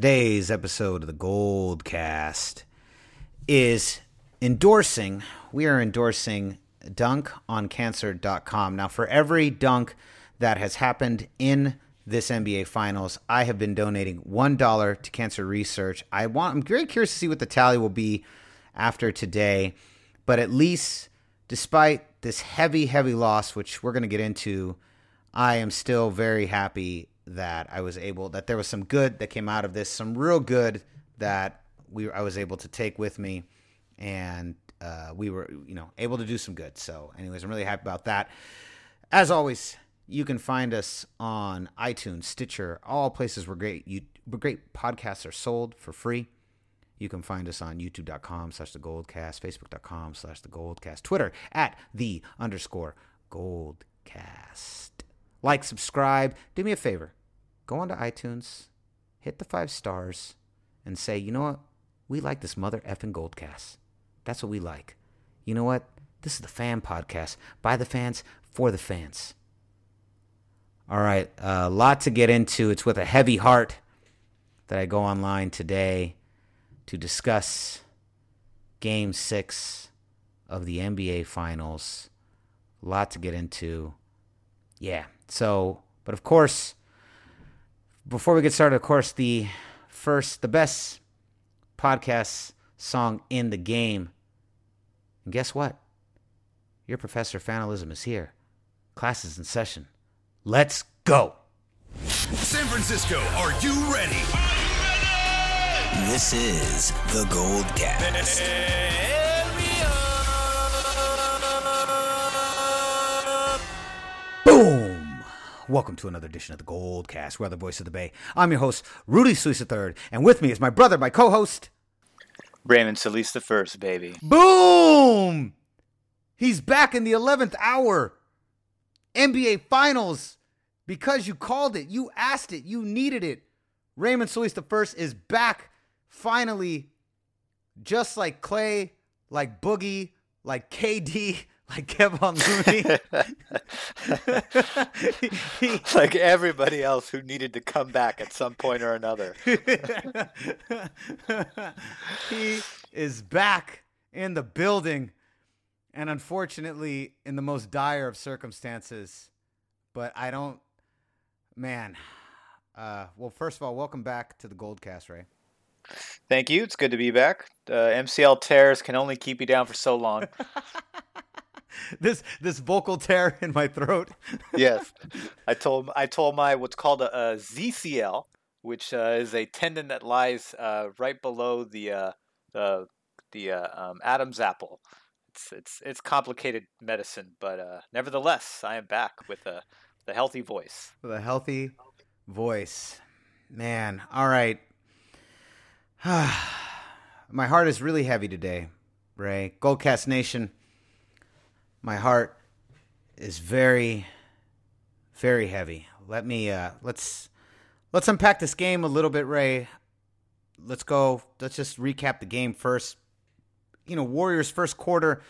Today's episode of the Gold Cast is endorsing, we are endorsing dunkoncancer.com. Now, for every dunk that has happened in this NBA Finals, I have been donating $1 to cancer research. I want, I'm very curious to see what the tally will be after today, but at least despite this heavy, heavy loss, which we're going to get into, I am still very happy that I was able that there was some good that came out of this, some real good that we I was able to take with me, and uh, we were you know able to do some good. So, anyways, I'm really happy about that. As always, you can find us on iTunes, Stitcher, all places where great you, where great podcasts are sold for free. You can find us on youtube.com slash the goldcast, facebook.com slash the goldcast, Twitter at the underscore goldcast. Like, subscribe. Do me a favor. Go onto iTunes, hit the five stars, and say, you know what? We like this mother effing goldcast. That's what we like. You know what? This is the fan podcast. By the fans, for the fans. All right, a uh, lot to get into. It's with a heavy heart that I go online today to discuss game six of the NBA Finals. A lot to get into. Yeah. So, but of course, before we get started, of course, the first, the best podcast song in the game. And guess what? Your professor Fanalism is here. Class is in session. Let's go. San Francisco, are you ready? This is the Gold Cast. Boom! Welcome to another edition of the Gold Cast. We're the voice of the Bay. I'm your host, Rudy Solis III, and with me is my brother, my co-host, Raymond Solis the first, baby. Boom! He's back in the 11th hour. NBA Finals. Because you called it, you asked it, you needed it. Raymond Solis the first is back finally, just like Klay, like Boogie, like KD, like Kevin Looney. like everybody else who needed to come back at some point or another. he is back in the building and unfortunately in the most dire of circumstances. But I don't, man. Uh, well, first of all, welcome back to the Goldcast, Ray. Thank you. It's good to be back. Uh, MCL tears can only keep you down for so long. this this vocal tear in my throat. yes, I told I told my what's called a, a ZCL, which uh, is a tendon that lies uh, right below the uh, the the uh, um, Adam's apple. It's it's it's complicated medicine, but uh, nevertheless, I am back with a the healthy voice. With a healthy voice, man. All right. my heart is really heavy today, Ray. Goldcast Nation my heart is very very heavy. Let me uh let's let's unpack this game a little bit, Ray. Let's go. Let's just recap the game first. You know, Warriors first quarter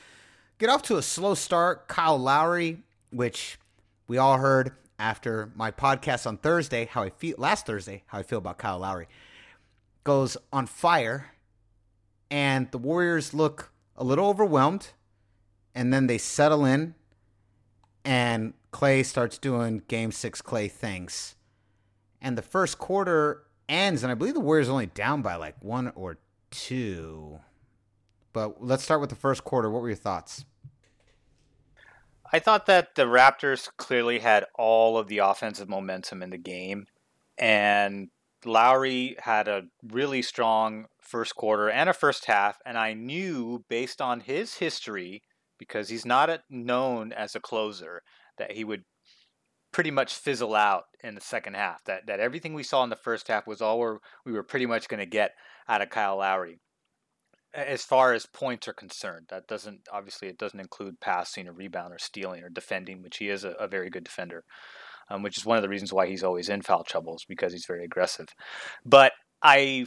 get off to a slow start. Kyle Lowry, which we all heard after my podcast on Thursday, how I feel last Thursday, how I feel about Kyle Lowry, goes on fire, and the Warriors look a little overwhelmed and then they settle in, and Klay starts doing Game Six Klay things, and the first quarter ends, and I believe the Warriors only down by like one or two. But let's start with the first quarter. What were your thoughts? I thought that the Raptors clearly had all of the offensive momentum in the game, and Lowry had a really strong first quarter and a first half, and I knew based on his history because he's not a, known as a closer that he would pretty much fizzle out in the second half. That that everything we saw in the first half was all we're, we were pretty much going to get out of Kyle Lowry. As far as points are concerned, that doesn't obviously it doesn't include passing or rebound or stealing or defending, which he is a, a very good defender, um, which is one of the reasons why he's always in foul troubles because he's very aggressive. But I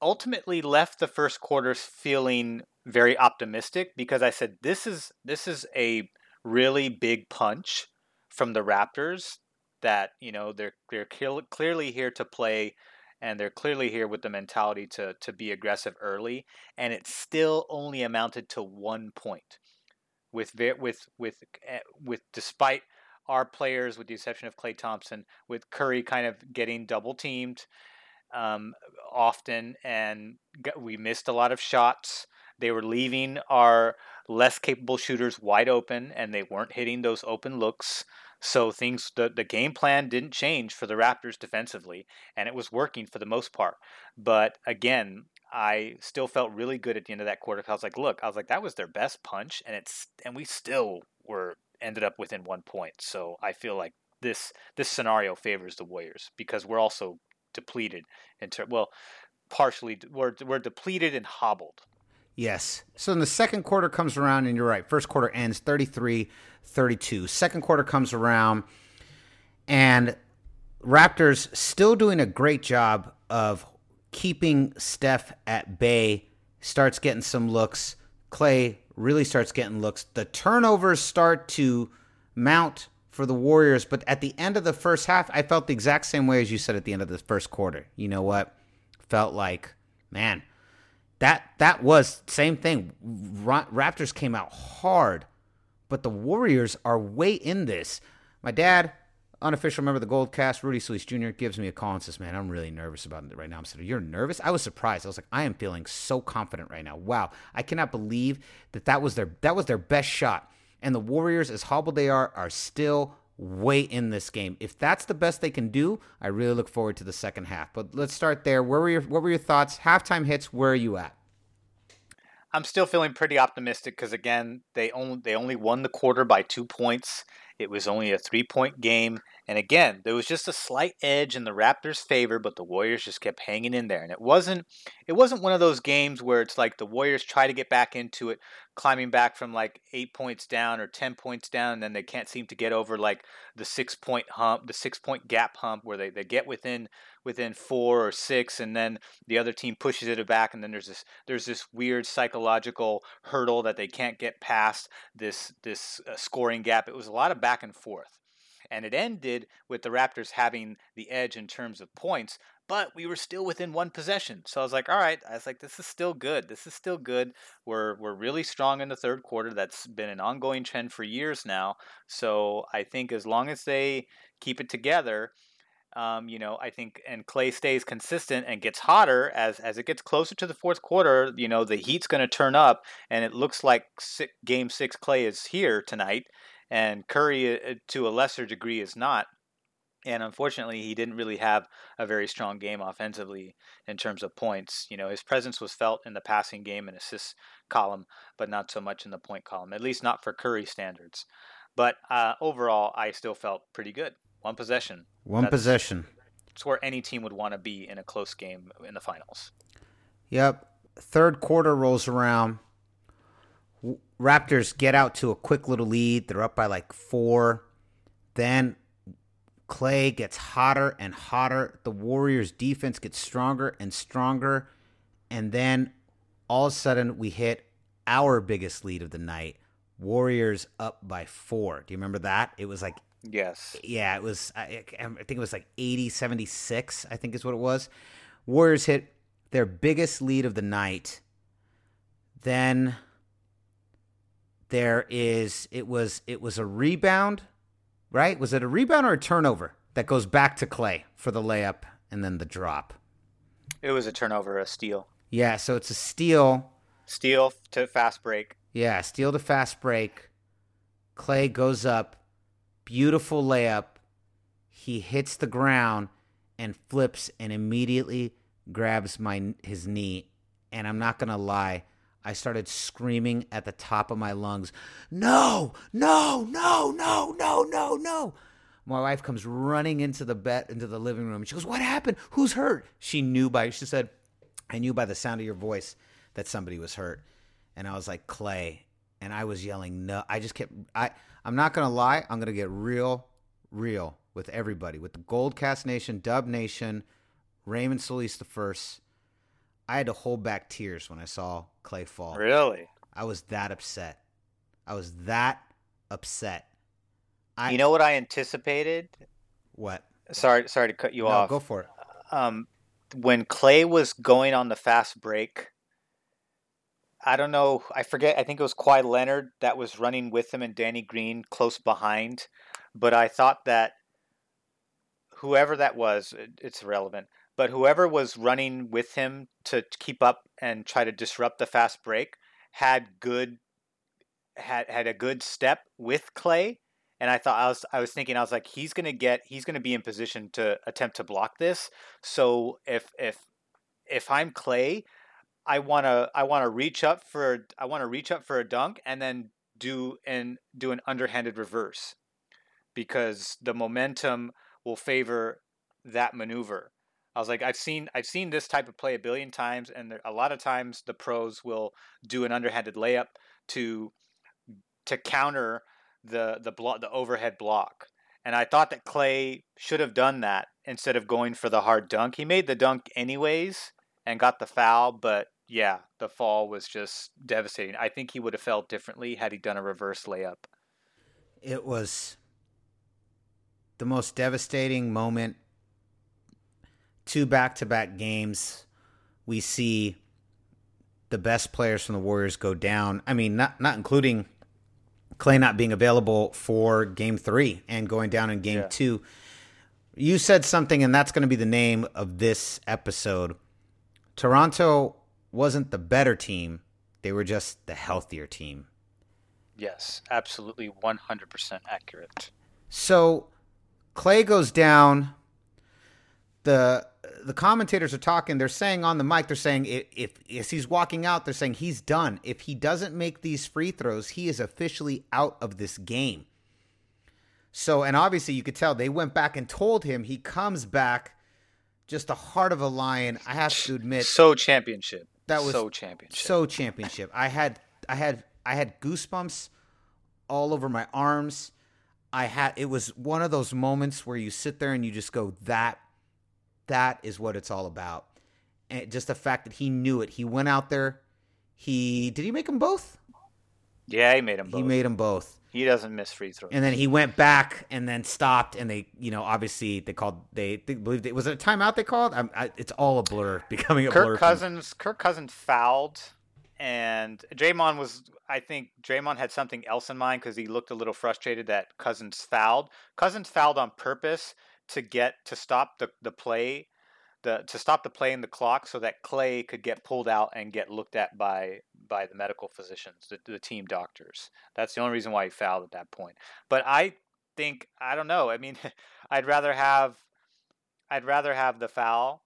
ultimately left the first quarter feeling very optimistic because I said this is this is a really big punch from the Raptors that you know they're they're clearly here to play and they're clearly here with the mentality to to be aggressive early, and it still only amounted to one point. With with with eh, with despite our players, with the exception of Klay Thompson, with Curry kind of getting double teamed um, often, and we missed a lot of shots. They were leaving our less capable shooters wide open, and they weren't hitting those open looks. So things the, the game plan didn't change for the Raptors defensively, and it was working for the most part. But again, I still felt really good at the end of that quarter. Because I was like, look, I was like, that was their best punch, and it's and we still were ended up within one point. So I feel like this this scenario favors the Warriors because we're also depleted in ter- well, partially we're we're depleted and hobbled. Yes. So then the second quarter comes around, and you're right. First quarter ends 33 32. Second quarter comes around, and Raptors still doing a great job of keeping Steph at bay, starts getting some looks. Clay really starts getting looks. The turnovers start to mount for the Warriors, but at the end of the first half, I felt the exact same way as you said at the end of the first quarter. You know what? Felt like, man, that that was same thing. Raptors came out hard, but the Warriors are way in this. My dad, unofficial member of the Gold Cast, Rudy Solis Jr., gives me a call and says, "Man, I'm really nervous about it right now." I'm saying, "You're nervous?" I was surprised. I was like, "I am feeling so confident right now. Wow, I cannot believe that that was their that was their best shot." And the Warriors, as hobbled they are, are still way in this game. If that's the best they can do, I really look forward to the second half. But let's start there. Where were your what were your thoughts? Halftime hits. Where are you at? I'm still feeling pretty optimistic because again, they only they only won the quarter by two points. It was only a three point game. And again, there was just a slight edge in the Raptors' favor, but the Warriors just kept hanging in there. And it wasn't it wasn't one of those games where it's like the Warriors try to get back into it, climbing back from like eight points down or ten points down, and then they can't seem to get over like the six point hump, the six point gap hump where they, they get within within four or six and then the other team pushes it back and then there's this there's this weird psychological hurdle that they can't get past this this uh, scoring gap. It was a lot of back and forth and it ended with the Raptors having the edge in terms of points, but we were still within one possession. So I was like, all right, I was like, this is still good. This is still good. We're we're really strong in the third quarter. That's been an ongoing trend for years now. So I think as long as they keep it together, um, you know, I think, and Klay stays consistent and gets hotter as as it gets closer to the fourth quarter. You know, the heat's going to turn up, and it looks like six, Game Six Klay is here tonight and Curry, uh, to a lesser degree, is not. And unfortunately, he didn't really have a very strong game offensively in terms of points. You know, his presence was felt in the passing game and assist column, but not so much in the point column, at least not for Curry standards. But uh, overall, I still felt pretty good. One possession. One That's, possession. It's where any team would want to be in a close game in the finals. Yep. Third quarter rolls around. Raptors get out to a quick little lead. They're up by like four. Then Clay gets hotter and hotter. The Warriors' defense gets stronger and stronger. And then all of a sudden, we hit our biggest lead of the night. Warriors up by four. Do you remember that? It was like, yes. Yeah, it was, I, I think it was like 80 76, I think is what it was. Warriors hit their biggest lead of the night. Then there is it was it was a rebound, right? Was it a rebound or a turnover that goes back to Klay for the layup and then the drop? It was a turnover, a steal. Yeah, so it's a steal. Steal to fast break. Yeah, steal to fast break. Klay goes up, beautiful layup. He hits the ground and flips and immediately grabs my his knee. And I'm not gonna lie, I started screaming at the top of my lungs, No, no, no, no, no, no, no. My wife comes running into the bed, into the living room. She goes, What happened? Who's hurt? She knew by, she said, I knew by the sound of your voice that somebody was hurt. And I was like, "Klay." And I was yelling, No. I just kept, I, I'm not going to lie. I'm going to get real, real with everybody, with the Gold Cast Nation, Dub Nation, Raymond Solis the first. I had to hold back tears when I saw Klay fall. Really? I was that upset. I was that upset. I, you know what I anticipated? What? Sorry, sorry to cut you no, off. Go for it. Um, when Klay was going on the fast break, I don't know. I forget. I think it was Kawhi Leonard that was running with him and Danny Green close behind. But I thought that whoever that was, it's irrelevant. But whoever was running with him to keep up and try to disrupt the fast break had good had had a good step with Klay. And I thought I was I was thinking I was like he's gonna get he's gonna be in position to attempt to block this. So if if if I'm Klay, I wanna I wanna reach up for I wanna reach up for a dunk and then do and do an underhanded reverse because the momentum will favor that maneuver. I was like, I've seen I've seen this type of play a billion times, and there, a lot of times the pros will do an underhanded layup to to counter the the block the overhead block. And I thought that Klay should have done that instead of going for the hard dunk. He made the dunk anyways and got the foul, but yeah, the fall was just devastating. I think he would have felt differently had he done a reverse layup. It was the most devastating moment. Two back to back games. We see the best players from the Warriors go down. I mean, not not including Klay not being available for game three and going down in game yeah. two. You said something, and that's going to be the name of this episode. Toronto wasn't the better team, they were just the healthier team. Yes, absolutely 100% accurate. So Klay goes down. The the commentators are talking. They're saying on the mic, they're saying if, if as he's walking out, they're saying he's done. If he doesn't make these free throws, he is officially out of this game. So, and obviously you could tell they went back and told him he comes back just the heart of a lion. I have to admit, so championship. That was so championship. So championship. I had I had I had goosebumps all over my arms. I had it was one of those moments where you sit there and you just go that that is what it's all about. And just the fact that he knew it. He went out there. He did he make them both? Yeah, he made them both. He made them both. He doesn't miss free throws. And then he went back and then stopped, and they, you know, obviously they called. They, they believed it was it a timeout. They called. I, I, it's all a blur, becoming a Kirk blur. Cousins. Kirk Cousins fouled, and Draymond was. I think Draymond had something else in mind because he looked a little frustrated that Cousins fouled. Cousins fouled on purpose to get to stop the the play the to stop the play in the clock so that Klay could get pulled out and get looked at by by the medical physicians, the, the team doctors. That's the only reason why he fouled at that point. But I think I don't know. I mean, I'd rather have I'd rather have the foul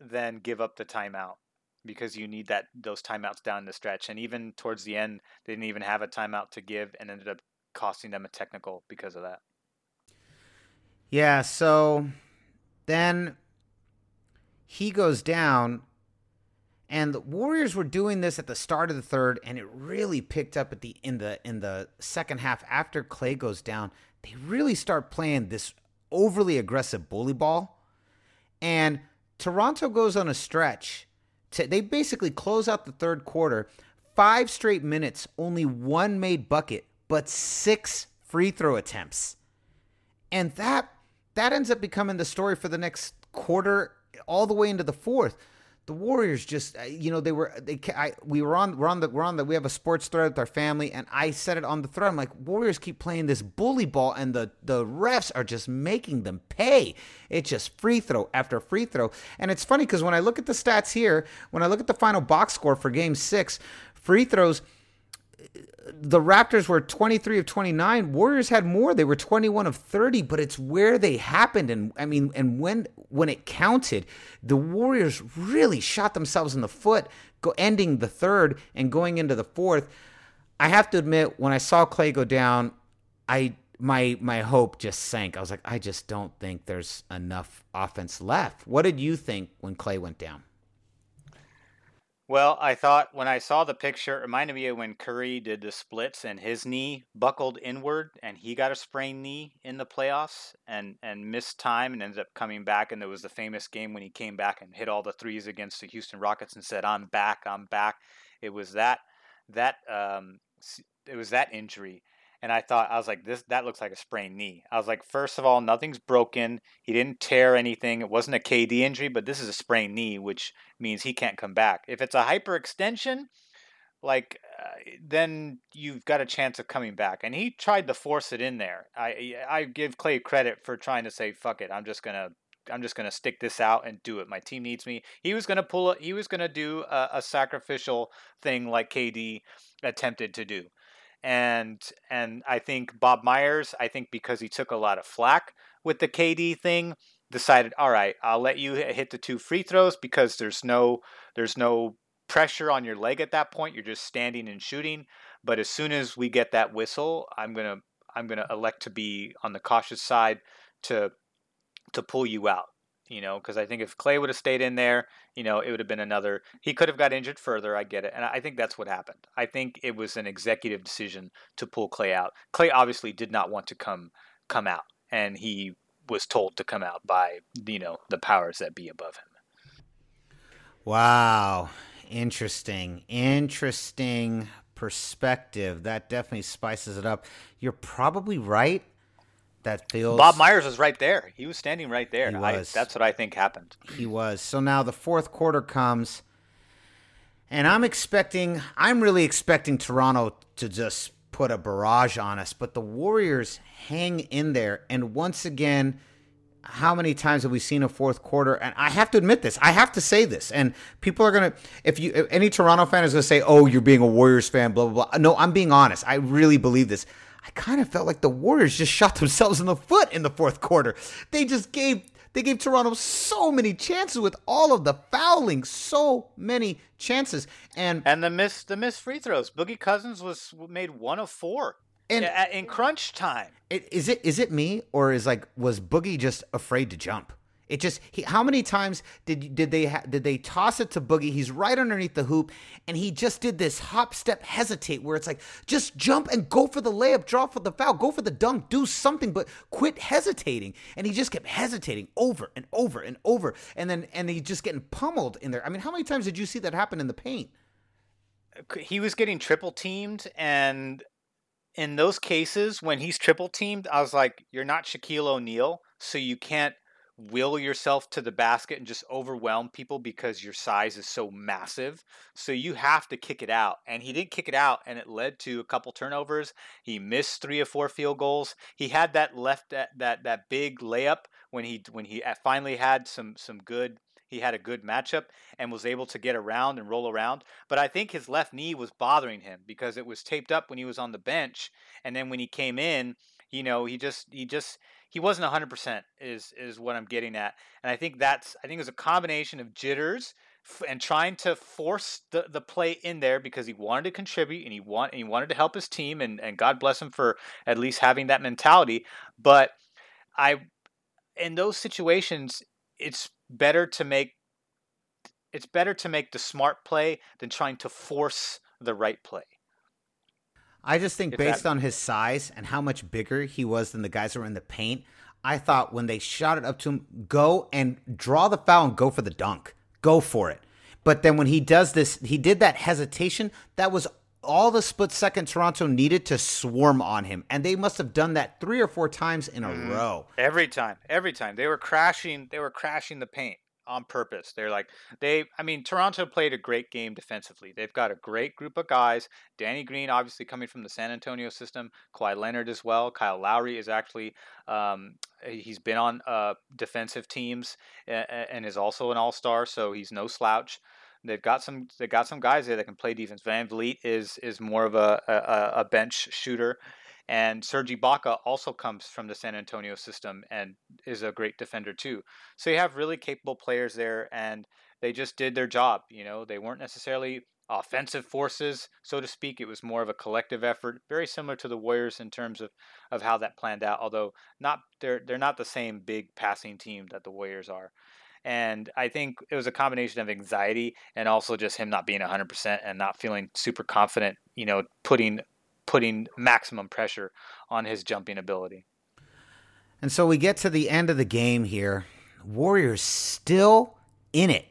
than give up the timeout because you need that those timeouts down the stretch. And even towards the end, they didn't even have a timeout to give, and ended up costing them a technical because of that. Yeah. So then he goes down and the Warriors were doing this at the start of the third, and it really picked up at the in the in the second half after Klay goes down. They really start playing this overly aggressive bully ball, and Toronto goes on a stretch. To, they basically close out the third quarter, five straight minutes, only one made bucket, but six free throw attempts, and that that ends up becoming the story for the next quarter all the way into the fourth. The Warriors just, uh, you know, they were they. I, we were on, we're on the, we're on the. We have a sports thread with our family, and I said it on the thread. I'm like, Warriors keep playing this bully ball, and the the refs are just making them pay. It's just free throw after free throw, and it's funny because when I look at the stats here, when I look at the final box score for Game Six, free throws the Raptors were 23 of 29. Warriors had more. They were 21 of 30, but it's where they happened and I mean and when when it counted, the Warriors really shot themselves in the foot go ending the third and going into the fourth. I have to admit when I saw Klay go down, I my my hope just sank. I was like I just don't think there's enough offense left. What did you think when Klay went down? Well, I thought when I saw the picture, it reminded me of when Curry did the splits and his knee buckled inward and he got a sprained knee in the playoffs and, and missed time and ended up coming back. And there was the famous game when he came back and hit all the threes against the Houston Rockets and said, I'm back, I'm back. It was that, that, um, it was that injury. And I thought I was like, this that looks like a sprained knee. I was like, first of all, nothing's broken. He didn't tear anything. It wasn't a KD injury, but this is a sprained knee, which means he can't come back. If it's a hyperextension, like uh, then you've got a chance of coming back. And he tried to force it in there. I I give Klay credit for trying to say, fuck it, I'm just gonna I'm just gonna stick this out and do it. My team needs me. He was gonna pull it. He was gonna do a, a sacrificial thing like KD attempted to do and and I think Bob Myers, I think because he took a lot of flack with the KD thing, decided, all right, I'll let you hit the two free throws because there's no there's no pressure on your leg at that point. You're just standing and shooting. But as soon as we get that whistle, I'm gonna I'm gonna elect to be on the cautious side to to pull you out you know, because I think if Klay would have stayed in there, you know, it would have been another. He could have got injured further. I get it, and I think that's what happened. I think it was an executive decision to pull Klay out. Klay obviously did not want to come come out, and he was told to come out by you know the powers that be above him. Wow, interesting, interesting perspective. That definitely spices it up. You're probably right that feels Bob Myers was right there. He was standing right there. He I, that's what I think happened. He was. So now the fourth quarter comes, and I'm expecting, I'm really expecting Toronto to just put a barrage on us, but the Warriors hang in there. And once again, how many times have we seen a fourth quarter? And I have to admit this. I have to say this. And people are gonna, if you, if any Toronto fan is gonna say, "Oh, you're being a Warriors fan," blah blah blah. No, I'm being honest. I really believe this. I kind of felt like the Warriors just shot themselves in the foot in the fourth quarter. They just gave they gave Toronto so many chances with all of the fouling, so many chances, and and the miss the missed free throws. Boogie Cousins was made one of four. And- in, in crunch time. Is it is it me or is like was Boogie just afraid to jump? It just he, how many times did did they ha, did they toss it to Boogie? He's right underneath the hoop, and he just did this hop step hesitate where it's like just jump and go for the layup, draw for the foul, go for the dunk, do something, but quit hesitating. And he just kept hesitating over and over and over, and then and he just getting pummeled in there. I mean, how many times did you see that happen in the paint? He was getting triple teamed, and in those cases when he's triple teamed, I was like, "You're not Shaquille O'Neal, so you can't." Will yourself to the basket and just overwhelm people because your size is so massive. So you have to kick it out. And he didn't kick it out and it led to a couple turnovers. He missed 3 or 4 field goals. He had that left that that, that big layup when he when he uh, finally had some some good he had a good matchup and was able to get around and roll around. But I think his left knee was bothering him because it was taped up when he was on the bench and then when he came in, you know, he just he just he wasn't 100% is is what I'm getting at. And I think that's I think it was a combination of jitters f- and trying to force the, the play in there because he wanted to contribute and he want and he wanted to help his team and, and God bless him for at least having that mentality. But I in those situations it's better to make it's better to make the smart play than trying to force the right play. I just think If based that- on his size and how much bigger he was than the guys that were in the paint, I thought when they shot it up to him, go and draw the foul and go for the dunk. Go for it. But then when he does this, he did that hesitation. That was all the split second Toronto needed to swarm on him. And they must have done that three or four times in a Mm-hmm. row. Every time, every time they were crashing, they were crashing the paint on purpose. They're like they. I mean, Toronto played a great game defensively. They've got a great group of guys. Danny Green, obviously coming from the San Antonio system. Kawhi Leonard as well. Kyle Lowry is actually um, he's been on uh, defensive teams and, is also an All Star, so he's no slouch. They've got some. They got some guys there that can play defense. VanVleet is is more of a a, a bench shooter. And Serge Ibaka also comes from the San Antonio system and is a great defender too. So you have really capable players there, and they just did their job. You know, they weren't necessarily offensive forces, so to speak. It was more of a collective effort, very similar to the Warriors in terms of, of how that planned out. Although not they're they're not the same big passing team that the Warriors are. And I think it was a combination of anxiety and also just him not being 100% and not feeling super confident, you know, putting putting maximum pressure on his jumping ability. And so we get to the end of the game here. Warriors still in it.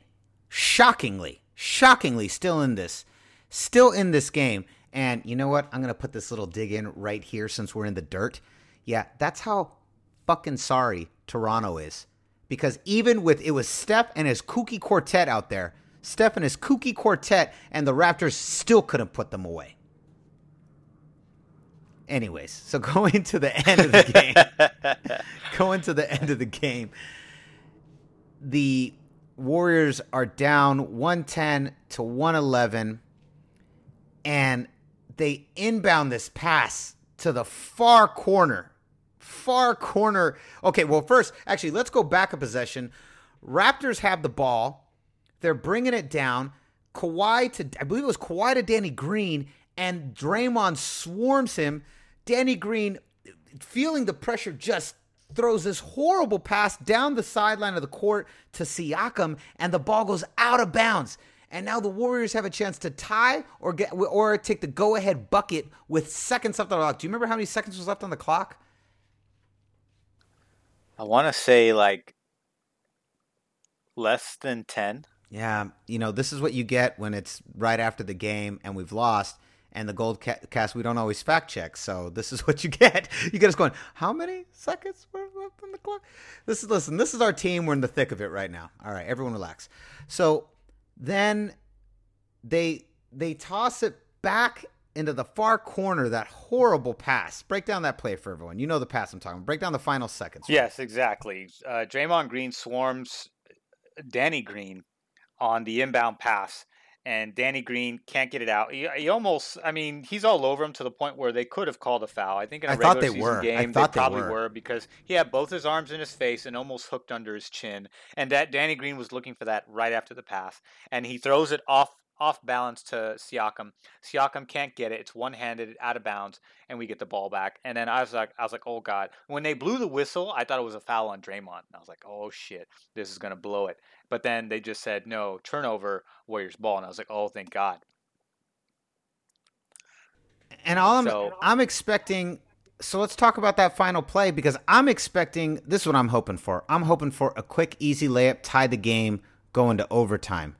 Shockingly, shockingly still in this. Still in this game. And you know what? I'm going to put this little dig in right here since we're in the dirt. Yeah, that's how fucking sorry Toronto is. Because even with it was Steph and his kooky quartet out there, Steph and his kooky quartet, and the Raptors still couldn't put them away. Anyways, so going to the end of the game, going to the end of the game, the Warriors are down 110 to 111, and they inbound this pass to the far corner. Far corner. Okay, well, first, actually, let's go back a possession. Raptors have the ball. They're bringing it down. Kawhi to, I believe it was Kawhi to Danny Green, and Draymond swarms him. Danny Green, feeling the pressure, just throws this horrible pass down the sideline of the court to Siakam, and the ball goes out of bounds. And now the Warriors have a chance to tie or get or take the go-ahead bucket with seconds left on the clock. Do you remember how many seconds was left on the clock? I want to say like less than 10. Yeah, you know, this is what you get when it's right after the game and we've lost and the gold cast we don't always fact check so this is what you get. You get us going how many seconds were left on the clock? This is listen this is our team. We're in the thick of it right now. All right everyone relax. So then they they toss it back into the far corner that horrible pass. Break down that play for everyone. You know the pass i'm talking about. Break down the final seconds. Yes exactly. Uh, Draymond Green swarms Danny Green on the inbound pass and Danny Green can't get it out. He, he, almost, I mean, he's all over him to the point where they could have called a foul. I think in a I regular season were. game, they probably they were. were. because he had both his arms in his face and almost hooked under his chin. And that Danny Green was looking for that right after the pass, and he throws it off off balance to Siakam. Siakam can't get it. It's one handed, out of bounds, and we get the ball back. And then I was like, I was like, oh god. When they blew the whistle, I thought it was a foul on Draymond. And I was like, oh shit, this is gonna blow it. But then they just said no turnover, Warriors ball, and I was like, oh thank God. And all I'm so, I'm expecting. So let's talk about that final play because I'm expecting this is what I'm hoping for. I'm hoping for a quick, easy layup, tie the game, go into overtime.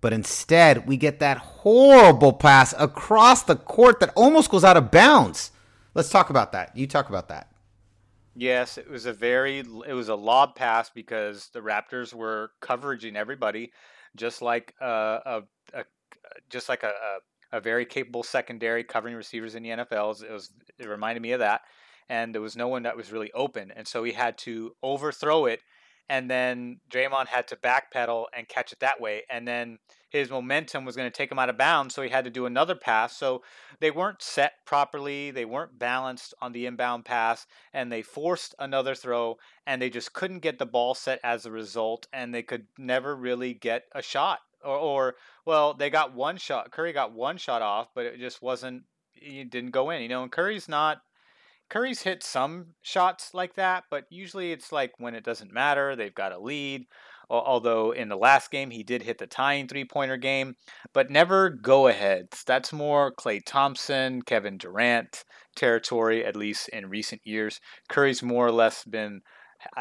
But instead, we get that horrible pass across the court that almost goes out of bounds. Let's talk about that. You talk about that. Yes, it was a very it was a lob pass because the Raptors were coveraging everybody, just like uh, a, a, a just like a, a, a very capable secondary covering receivers in the NFLs. It was it reminded me of that, and there was no one that was really open, and so he had to overthrow it and then Draymond had to backpedal and catch it that way. And then his momentum was going to take him out of bounds, so he had to do another pass. So they weren't set properly, they weren't balanced on the inbound pass, and they forced another throw, and they just couldn't get the ball set as a result, and they could never really get a shot. Or, or well, they got one shot. Curry got one shot off, but it just wasn't. It didn't go in. You know, and Curry's not Curry's hit some shots like that, but usually it's like when it doesn't matter, they've got a lead. Although in the last game he did hit the tying three pointer game, but never go aheads. That's more Klay Thompson, Kevin Durant territory, at least in recent years. Curry's more or less been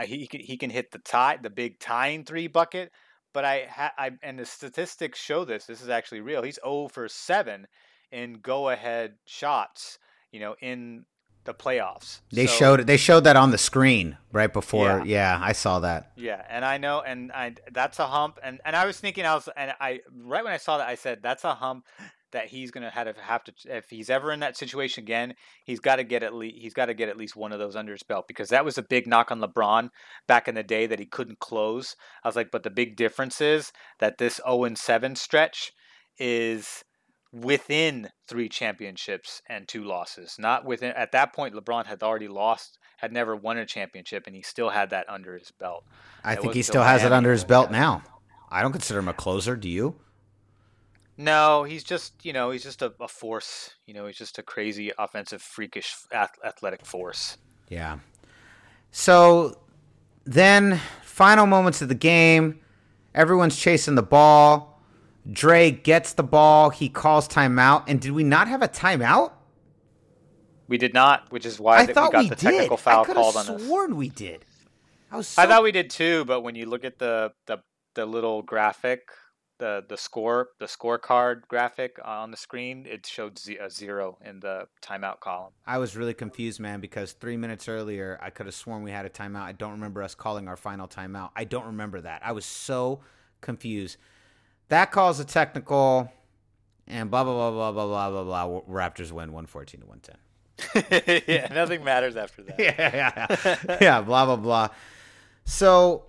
he he can hit the tie the big tying three bucket, but I, I and the statistics show this. This is actually real. He's 0 for 7 in go ahead shots. You know, in the playoffs. They so, showed they showed that on the screen right before. Yeah. yeah. I saw that. Yeah, and I know, and I that's a hump, and and I was thinking, I was, and I right when I saw that, I said that's a hump that he's gonna have to have to if he's ever in that situation again, he's got to get at least he's got to get at least one of those under his belt because that was a big knock on LeBron back in the day that he couldn't close. I was like, but the big difference is that this 0 and 7 stretch is within three championships and two losses. Not within at that point LeBron had already lost, had never won a championship and he still had that under his belt. I think he still has it under his belt now. I don't consider him a closer, do you? No, he's just, you know, he's just a, a force, you know, he's just a crazy offensive freakish athletic force. Yeah. So then final moments of the game, everyone's chasing the ball Dre gets the ball. He calls timeout. And did we not have a timeout? We did not, which is why I thought we got we the did. technical foul called on us. I sworn we did. I, so... I thought we did too, but when you look at the, the the little graphic the the score the scorecard graphic on the screen, it showed z- a zero in the timeout column. I was really confused, man, because three minutes earlier I could have sworn we had a timeout. I don't remember us calling our final timeout. I don't remember that. I was so confused. That calls a technical, and blah blah blah blah blah blah blah blah. Raptors win one fourteen to one ten. yeah, nothing matters after that. yeah, yeah, yeah. yeah, blah blah blah. So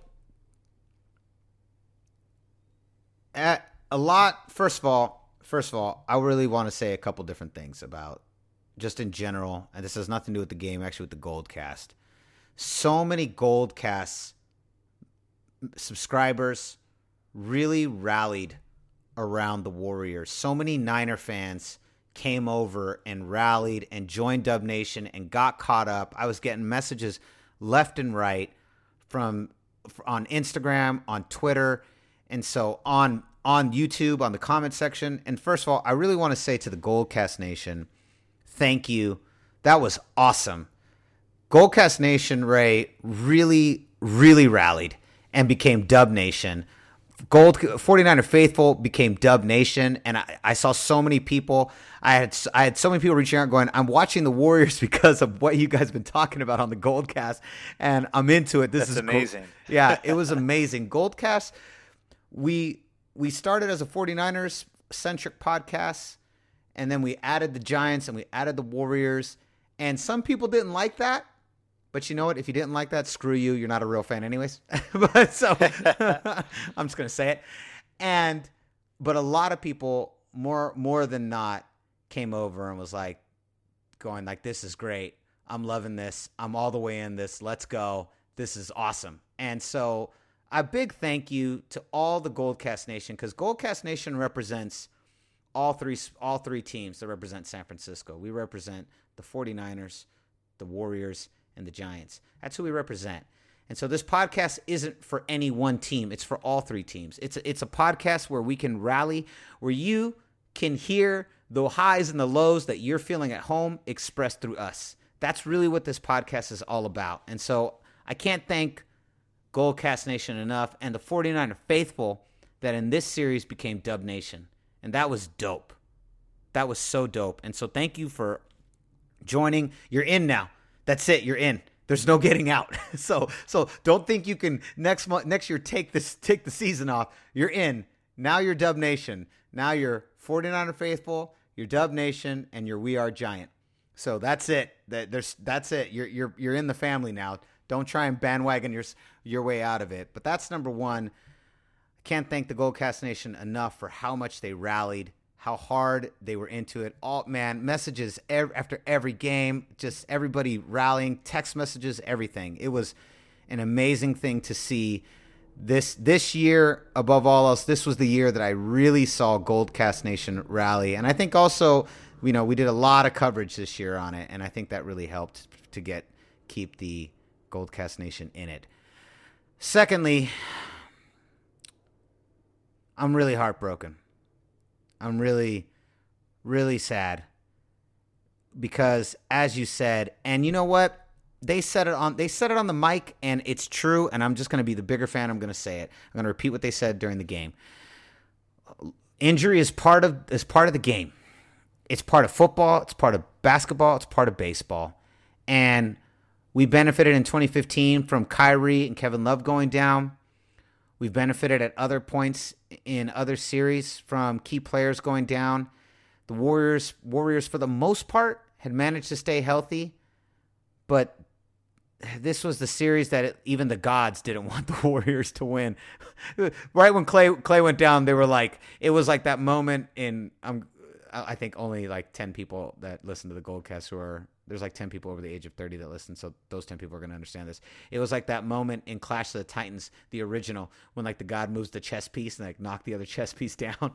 at a lot first of all, first of all, I really want to say a couple different things about just in general, and this has nothing to do with the game, actually with the gold cast. So many gold casts subscribers really rallied around the Warriors. So many Niner fans came over and rallied and joined Dub Nation and got caught up. I was getting messages left and right from on Instagram, on Twitter, and so on on YouTube on the comment section. And first of all, I really want to say to the Goldcast Nation, thank you. That was awesome. Goldcast Nation Ray really really rallied and became Dub Nation. Gold 49er faithful became Dub Nation, and I, I, saw so many people. I had I had so many people reaching out, going, "I'm watching the Warriors because of what you guys been talking about on the Goldcast, and I'm into it. This That's is amazing. Cool. Yeah, it was amazing. Goldcast. We we started as a 49ers centric podcast, and then we added the Giants and we added the Warriors, and some people didn't like that. But you know what? If you didn't like that, screw you. You're not a real fan, anyways. but so I'm just gonna say it. And but a lot of people, more more than not, came over and was like, going like, "This is great. I'm loving this. I'm all the way in this. Let's go. This is awesome." And so a big thank you to all the Goldcast Nation because Goldcast Nation represents all three all three teams that represent San Francisco. We represent the 49ers, the Warriors, and the Giants. That's who we represent. And so this podcast isn't for any one team. It's for all three teams. It's a, it's a podcast where we can rally, where you can hear the highs and the lows that you're feeling at home expressed through us. That's really what this podcast is all about. And so I can't thank Goldcast Nation enough and the 49er faithful that in this series became Dub Nation. And that was dope. That was so dope. And so thank you for joining. You're in now. That's it. You're in. There's no getting out. so so don't think you can next month next year take this take the season off. You're in. Now you're Dub Nation. Now you're 49er faithful, you're Dub Nation, and you're We Are Giant. So that's it. That there's that's it. You're you're you're in the family now. Don't try and bandwagon your your way out of it. But that's number one. I can't thank the Goldcast Nation enough for how much they rallied, how hard they were into it. All man, messages after every game, just everybody rallying, text messages, everything. It was an amazing thing to see. This this year, above all else, this was the year that I really saw Goldcast Nation rally, and I think also, you know, we did a lot of coverage this year on it, and I think that really helped to get keep the Goldcast Nation in it. Secondly, I'm really heartbroken. I'm really, really sad because, as you said, and you know what? They said it on they said it on the mic, and it's true. And I'm just going to be the bigger fan. I'm going to say it. I'm going to repeat what they said during the game. Injury is part of is part of the game. It's part of football. It's part of basketball. It's part of baseball. And we benefited in 2015 from Kyrie and Kevin Love going down. We've benefited at other points in other series from key players going down. The Warriors, Warriors for the most part, had managed to stay healthy, but this was the series that it, even the gods didn't want the Warriors to win. right when Klay Klay went down, they were like, it was like that moment in um, I think only like ten people that listen to the Goldcast who are there's like 10 people over the age of 30 that listen so those 10 people are going to understand this it was like that moment in clash of the titans the original when like the god moves the chess piece and like knock the other chess piece down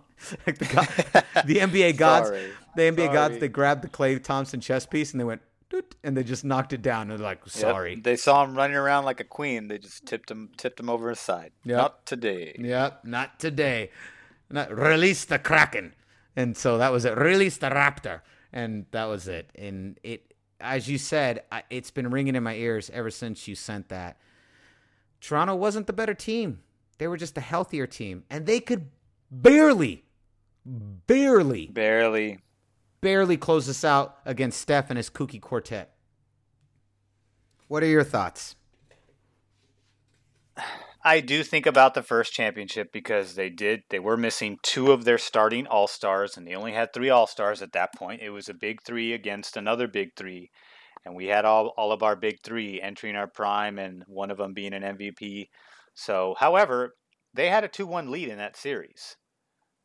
like the god, the nba gods Sorry. the nba Sorry. gods they grabbed the klay thompson chess piece and they went and they just knocked it down and they're like Yep, sorry They saw him running around like a queen. They just tipped him tipped him over his side. Yep. Not today. Yep, not today. Not release the kraken, and so that was it. Release the raptor, and that was it. And it, as you said, I, it's been ringing in my ears ever since you sent that. Toronto wasn't the better team. They were just a healthier team, and they could barely, barely, Barely. barely close us out against Steph and his kooky quartet. What are your thoughts? I do think about the first championship because they did they were missing two of their starting all stars and they only had three all stars at that point. It was a big three against another big three. And we had all, all of our big three entering our prime and one of them being an MVP. So however, they had a two one lead in that series.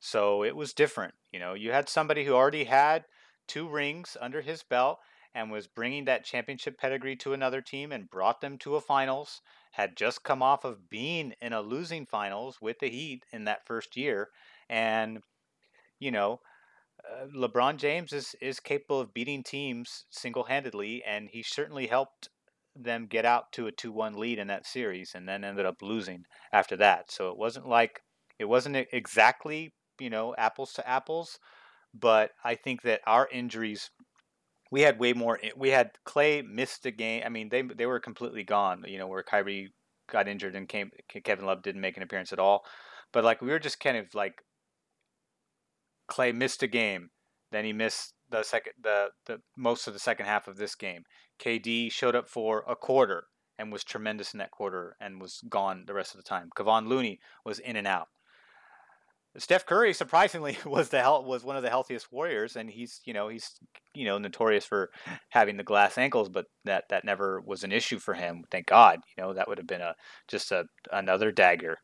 So it was different. You know, you had somebody who already had two rings under his belt and was bringing that championship pedigree to another team and brought them to a finals had just come off of being in a losing finals with the Heat in that first year, and you know, uh, LeBron James is is capable of beating teams single handedly, and he certainly helped them get out to a two one lead in that series, and then ended up losing after that. So it wasn't like it wasn't exactly you know apples to apples, but I think that our injuries we had way more. We had Klay missed a game. I mean, they they were completely gone. You know, where Kyrie got injured and came, Kevin Love didn't make an appearance at all. But like we were just kind of like Klay missed a game, then he missed the second the the most of the second half of this game. KD showed up for a quarter and was tremendous in that quarter and was gone the rest of the time. Kevon Looney was in and out. Steph Curry surprisingly was the hel- was one of the healthiest Warriors, and he's you know he's you know notorious for having the glass ankles, but that that never was an issue for him. Thank God, you know that would have been a just a another dagger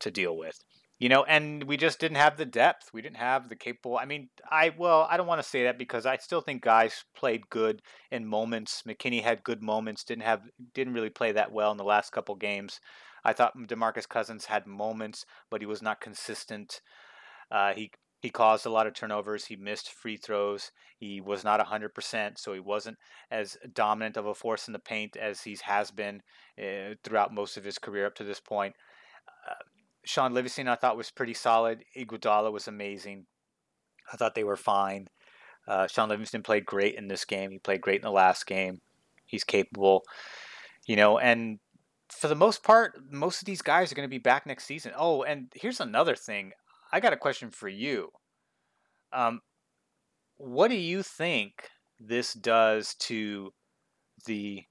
to deal with. You know, and we just didn't have the depth. We didn't have the capable. I mean, I well, I don't want to say that because I still think guys played good in moments. McKinnie had good moments. Didn't have didn't really play that well in the last couple games. I thought DeMarcus Cousins had moments, but he was not consistent. Uh, he he caused a lot of turnovers. He missed free throws. He was not 100%, so he wasn't as dominant of a force in the paint as he has been uh, throughout most of his career up to this point. Uh, Shaun Livingston, I thought, was pretty solid. Iguodala was amazing. I thought they were fine. Uh, Shaun Livingston played great in this game. He played great in the last game. He's capable, you know, and for the most part, most of these guys are going to be back next season. Oh, and here's another thing. I got a question for you. Um, what do you think this does to the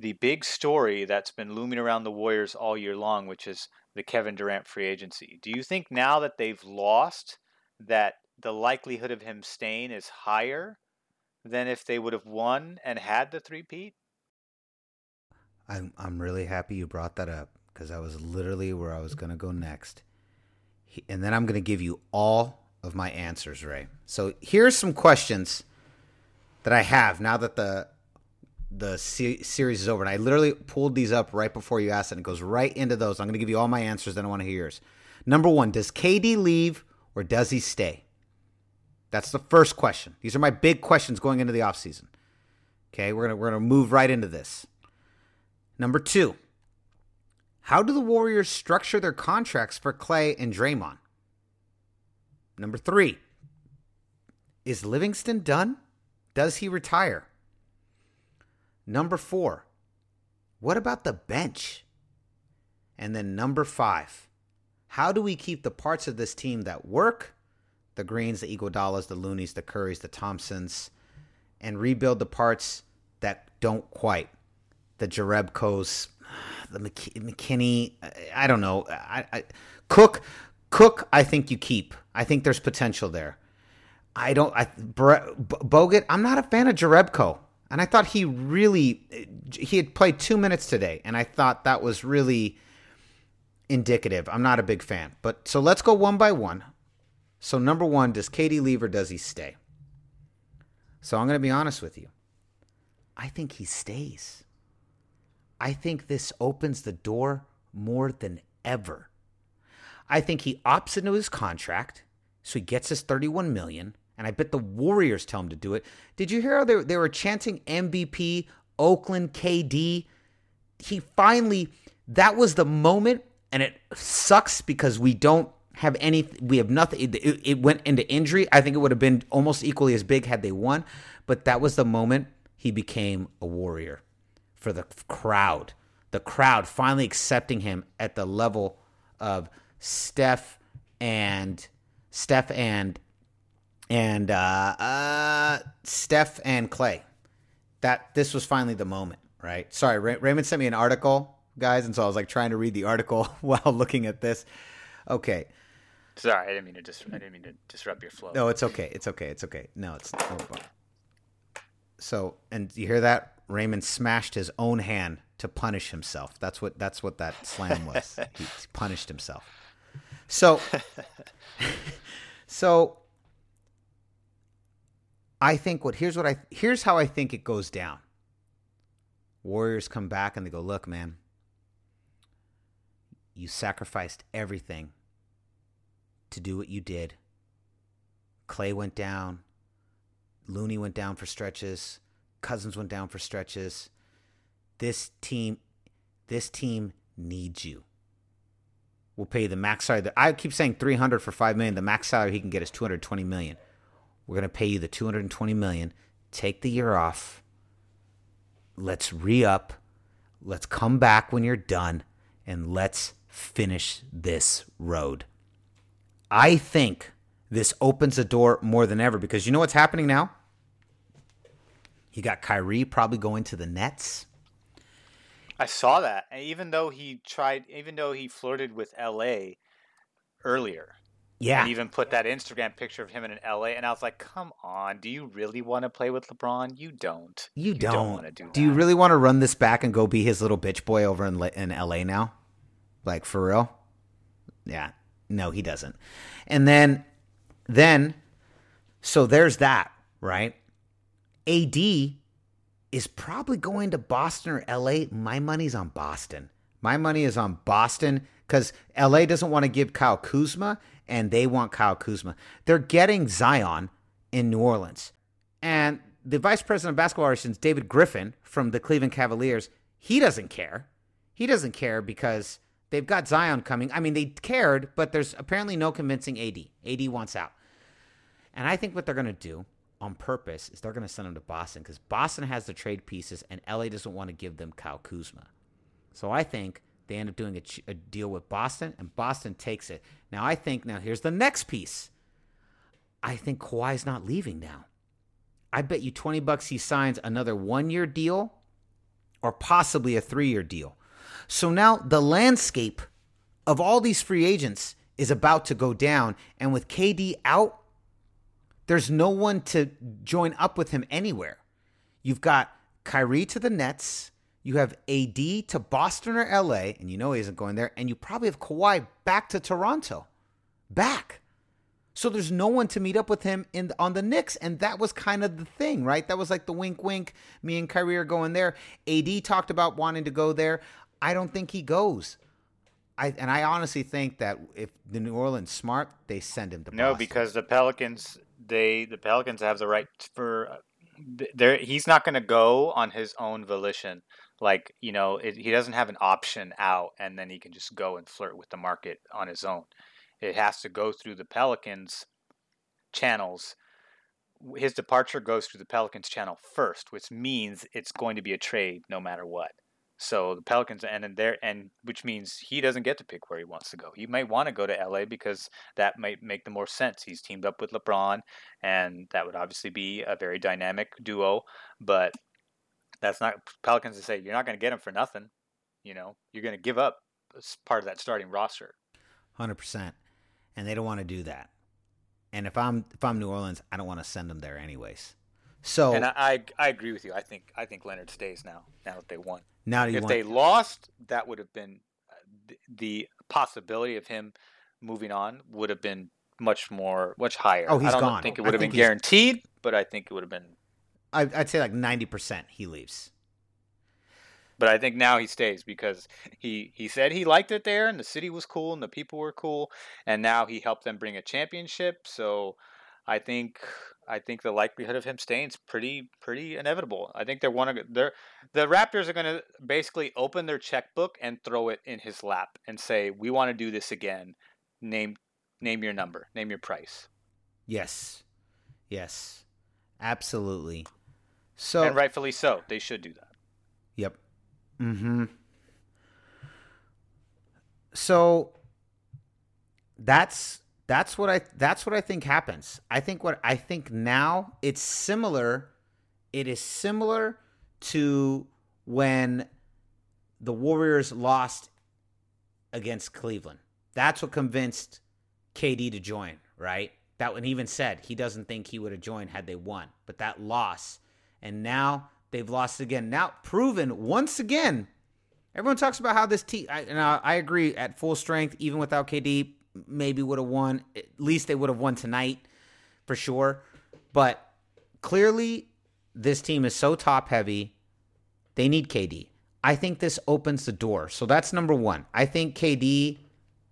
the big story that's been looming around the Warriors all year long, which is the Kevin Durant free agency? Do you think now that they've lost, that the likelihood of him staying is higher than if they would have won and had the three-peat? I'm I'm really happy you brought that up because that was literally where I was going to go next. And then I'm going to give you all of my answers, Ray. So here's some questions that I have now that the the series is over. And I literally pulled these up right before you asked it. And it goes right into those. I'm going to give you all my answers. Then I want to hear yours. Number one, does KD leave or does he stay? That's the first question. These are my big questions going into the offseason. Okay, we're gonna we're gonna move right into this. Number two, how do the Warriors structure their contracts for Klay and Draymond? Number three, is Livingston done? Does he retire? Number four, what about the bench? And then number five, how do we keep the parts of this team that work, the Greens, the Iguodalas, the Loonies, the Currys, the Thompsons, and rebuild the parts that don't quite? The Jerebkos, the McKinnie. I don't know. I, I, Cook, Cook. I think you keep. I think there's potential there. I don't. I Bogut. I'm not a fan of Jerebko, and I thought he really he had played two minutes today, and I thought that was really indicative. I'm not a big fan, but so let's go one by one. So number one, does KD leave or does he stay? So I'm going to be honest with you. I think he stays. I think this opens the door more than ever. I think he opts into his contract, so he gets his 31 million, and I bet the Warriors tell him to do it. Did you hear how they, they were chanting MVP, Oakland KD? He finally, that was the moment, and it sucks because we don't have any, we have nothing. It, it went into injury. I think it would have been almost equally as big had they won, but that was the moment he became a Warrior for the crowd. The crowd finally accepting him at the level of Steph and Steph and and uh, uh, Steph and Klay. That this was finally the moment, right? Sorry, Ray- Raymond sent me an article, guys, and so I was like trying to read the article while looking at this. Okay. Sorry, I didn't mean to dis- I didn't mean to disrupt your flow. No, it's okay. It's okay. It's okay. No, it's no, so. And you hear that? Raymond smashed his own hand to punish himself. That's what. That's what that slam was. he punished himself. So. so. I think what here's what I here's how I think it goes down. Warriors come back and they go, "Look, man, you sacrificed everything to do what you did. Klay went down. Looney went down for stretches. Cousins went down for stretches. This team, this team needs you. We'll pay the max salary. I keep saying 300 for 5 million. The max salary he can get is 220 million. We're going to pay you the 220 million. Take the year off. Let's re-up. Let's come back when you're done and let's finish this road. I think this opens the door more than ever because you know what's happening now? You got Kyrie probably going to the Nets. I saw that. And even though he tried, even though he flirted with LA earlier, Yeah. and even put that Instagram picture of him in an LA, and I was like, "Come on, do you really want to play with LeBron? You don't. You don't. want to do that. You really want to run this back and go be his little bitch boy over in in LA now? Like for real? Yeah. No, he doesn't. And then then so there's that, right? AD is probably going to Boston or LA. My money's on Boston. My money is on Boston because LA doesn't want to give Kyle Kuzma and they want Kyle Kuzma. They're getting Zion in New Orleans. And the vice president of basketball operations, David Griffin from the Cleveland Cavaliers, he doesn't care. He doesn't care because they've got Zion coming. I mean, they cared, but there's apparently no convincing AD. AD wants out. And I think what they're going to do on purpose is they're going to send him to Boston because Boston has the trade pieces and LA doesn't want to give them Kyle Kuzma. So I think they end up doing a, a deal with Boston and Boston takes it. Now I think, now here's the next piece. I think Kawhi's not leaving now. I bet you 20 bucks he signs another one year deal or possibly a three year deal. So now the landscape of all these free agents is about to go down. And with KD out, there's no one to join up with him anywhere. You've got Kyrie to the Nets. You have AD to Boston or LA, and you know he isn't going there. And you probably have Kawhi back to Toronto. Back. So there's no one to meet up with him in on the Knicks, and that was kind of the thing, right? That was like the wink, wink. Me and Kyrie are going there. AD talked about wanting to go there. I don't think he goes. I and I honestly think that if the New Orleans smart, they send him to No, Boston. because the Pelicans, they the Pelicans have the right for. Uh, there, he's not going to go on his own volition. Like you know, it, he doesn't have an option out, and then he can just go and flirt with the market on his own. It has to go through the Pelicans channels. His departure goes through the Pelicans channel first, which means it's going to be a trade no matter what. So the Pelicans end in there and which means he doesn't get to pick where he wants to go. He might want to go to LA because that might make the more sense. He's teamed up with LeBron and that would obviously be a very dynamic duo, but that's not Pelicans to say you're not going to get him for nothing. You know, you're going to give up part of that starting roster. hundred percent, and they don't want to do that. And if I'm if I'm New Orleans, I don't want to send them there anyways. So And I, I I agree with you. I think I think Leonard stays now. Now that they won. Now do you if want? they lost, that would have been uh, the, possibility of him moving on would have been much more, much higher. Oh, he's I don't gone. think it I would have been he's- guaranteed, but I think it would have been. I'd say like ninety percent he leaves. But I think now he stays because he he said he liked it there and the city was cool and the people were cool, and now he helped them bring a championship. So I think I think the likelihood of him staying is pretty pretty inevitable. I think they're one of they're the Raptors are going to basically open their checkbook and throw it in his lap and say, "We want to do this again. Name name your number, name your price." Yes, yes, absolutely. So and rightfully so. They should do that. Yep. Mm-hmm. So that's That's what I that's what I think happens. I think what I think now it's similar it is similar to when the Warriors lost against Cleveland. That's what convinced KD to join, right? That one even said he doesn't think he would have joined had they won. But that loss, and now they've lost again. Now proven once again. Everyone talks about how this team, and I, I agree, at full strength, even without KD, maybe would have won. At least they would have won tonight for sure. But clearly, this team is so top heavy. They need KD. I think this opens the door. So that's number one. I think KD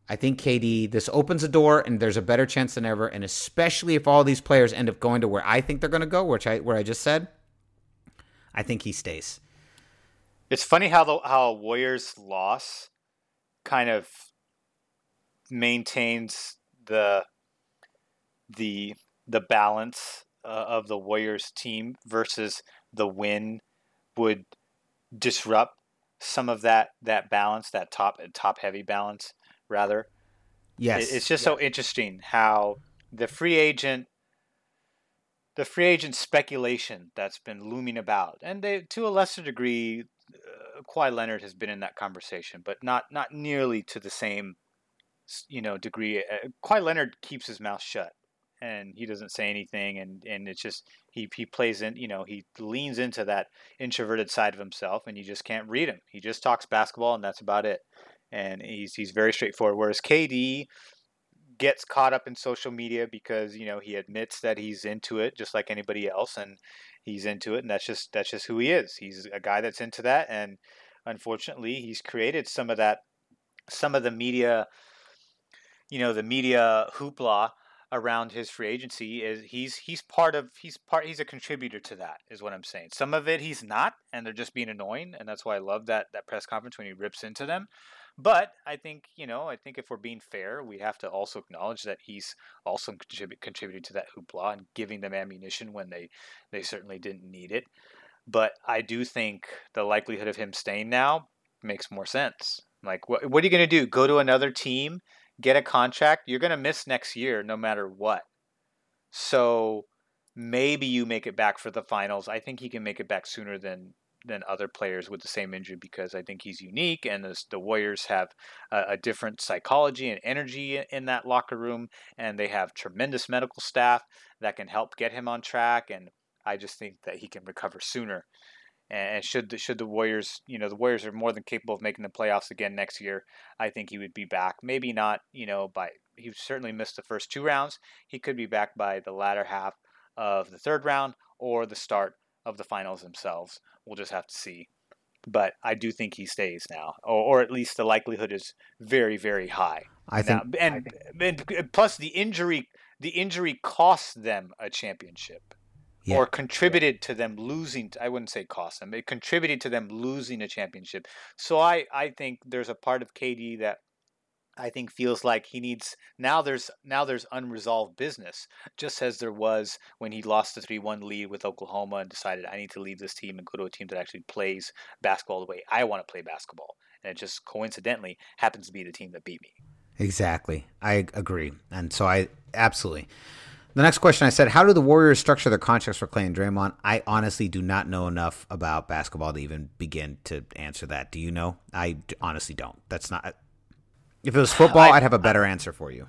I think KD, this opens the door and there's a better chance than ever. And especially if all these players end up going to where I think they're going to go, which I where I just said, I think he stays. It's funny how the how Warriors loss kind of maintains the the the balance uh, of the Warriors team versus the win would disrupt some of that that balance, that top top heavy balance rather. Yes. It's just so interesting how the free agent the free agent speculation that's been looming about, and they, to a lesser degree, uh, Kawhi Leonard has been in that conversation, but not not nearly to the same, you know, degree. Uh, Kawhi Leonard keeps his mouth shut, and he doesn't say anything, and and it's just he he plays in, you know, he leans into that introverted side of himself, and you just can't read him. He just talks basketball, and that's about it and he's he's very straightforward. Whereas KD gets caught up in social media because you know he admits that he's into it just like anybody else, and he's into it, and that's just that's just who he is. He's a guy that's into that, and unfortunately, he's created some of that, some of the media, you know, the media hoopla around his free agency is he's he's part of he's part he's a contributor to that is what I'm saying. Some of it he's not and they're just being annoying and that's why I love that that press conference when he rips into them. But I think you know, I think if we're being fair, we have to also acknowledge that he's also contribute, contributing to that hoopla and giving them ammunition when they they certainly didn't need it. But I do think the likelihood of him staying now makes more sense. Like, what what are you going to do? Go to another team, get a contract? You're going to miss next year no matter what. So maybe you make it back for the finals. I think he can make it back sooner than than other players with the same injury because I think he's unique, and the, the Warriors have a, a, different psychology and energy in that locker room, and they have tremendous medical staff that can help get him on track. And I just think that he can recover sooner. And should the, should the Warriors, you know, the Warriors are more than capable of making the playoffs again next year. I think he would be back. Maybe not, you know, by he certainly missed the first two rounds. He could be back by the latter half of the third round or the start of the finals themselves. We'll just have to see. But I do think he stays now, or, or at least the likelihood is very, very high. I think, now, and, and plus the injury, the injury cost them a championship. Yeah. or contributed to them losing i wouldn't say cost them it contributed to them losing a championship so i i think there's a part of kd that I think feels like he needs now there's now there's unresolved business just as there was when he lost the 3-1 lead with Oklahoma and decided I need to leave this team and go to a team that actually plays basketball the way I want to play basketball and it just coincidentally happens to be the team that beat me. Exactly. I agree. And so I absolutely the next question I said, how do the Warriors structure their contracts for Klay and Draymond? I honestly do not know enough about basketball to even begin to answer that. Do you know? I honestly don't. That's not if it was football, I, would have a better answer for you.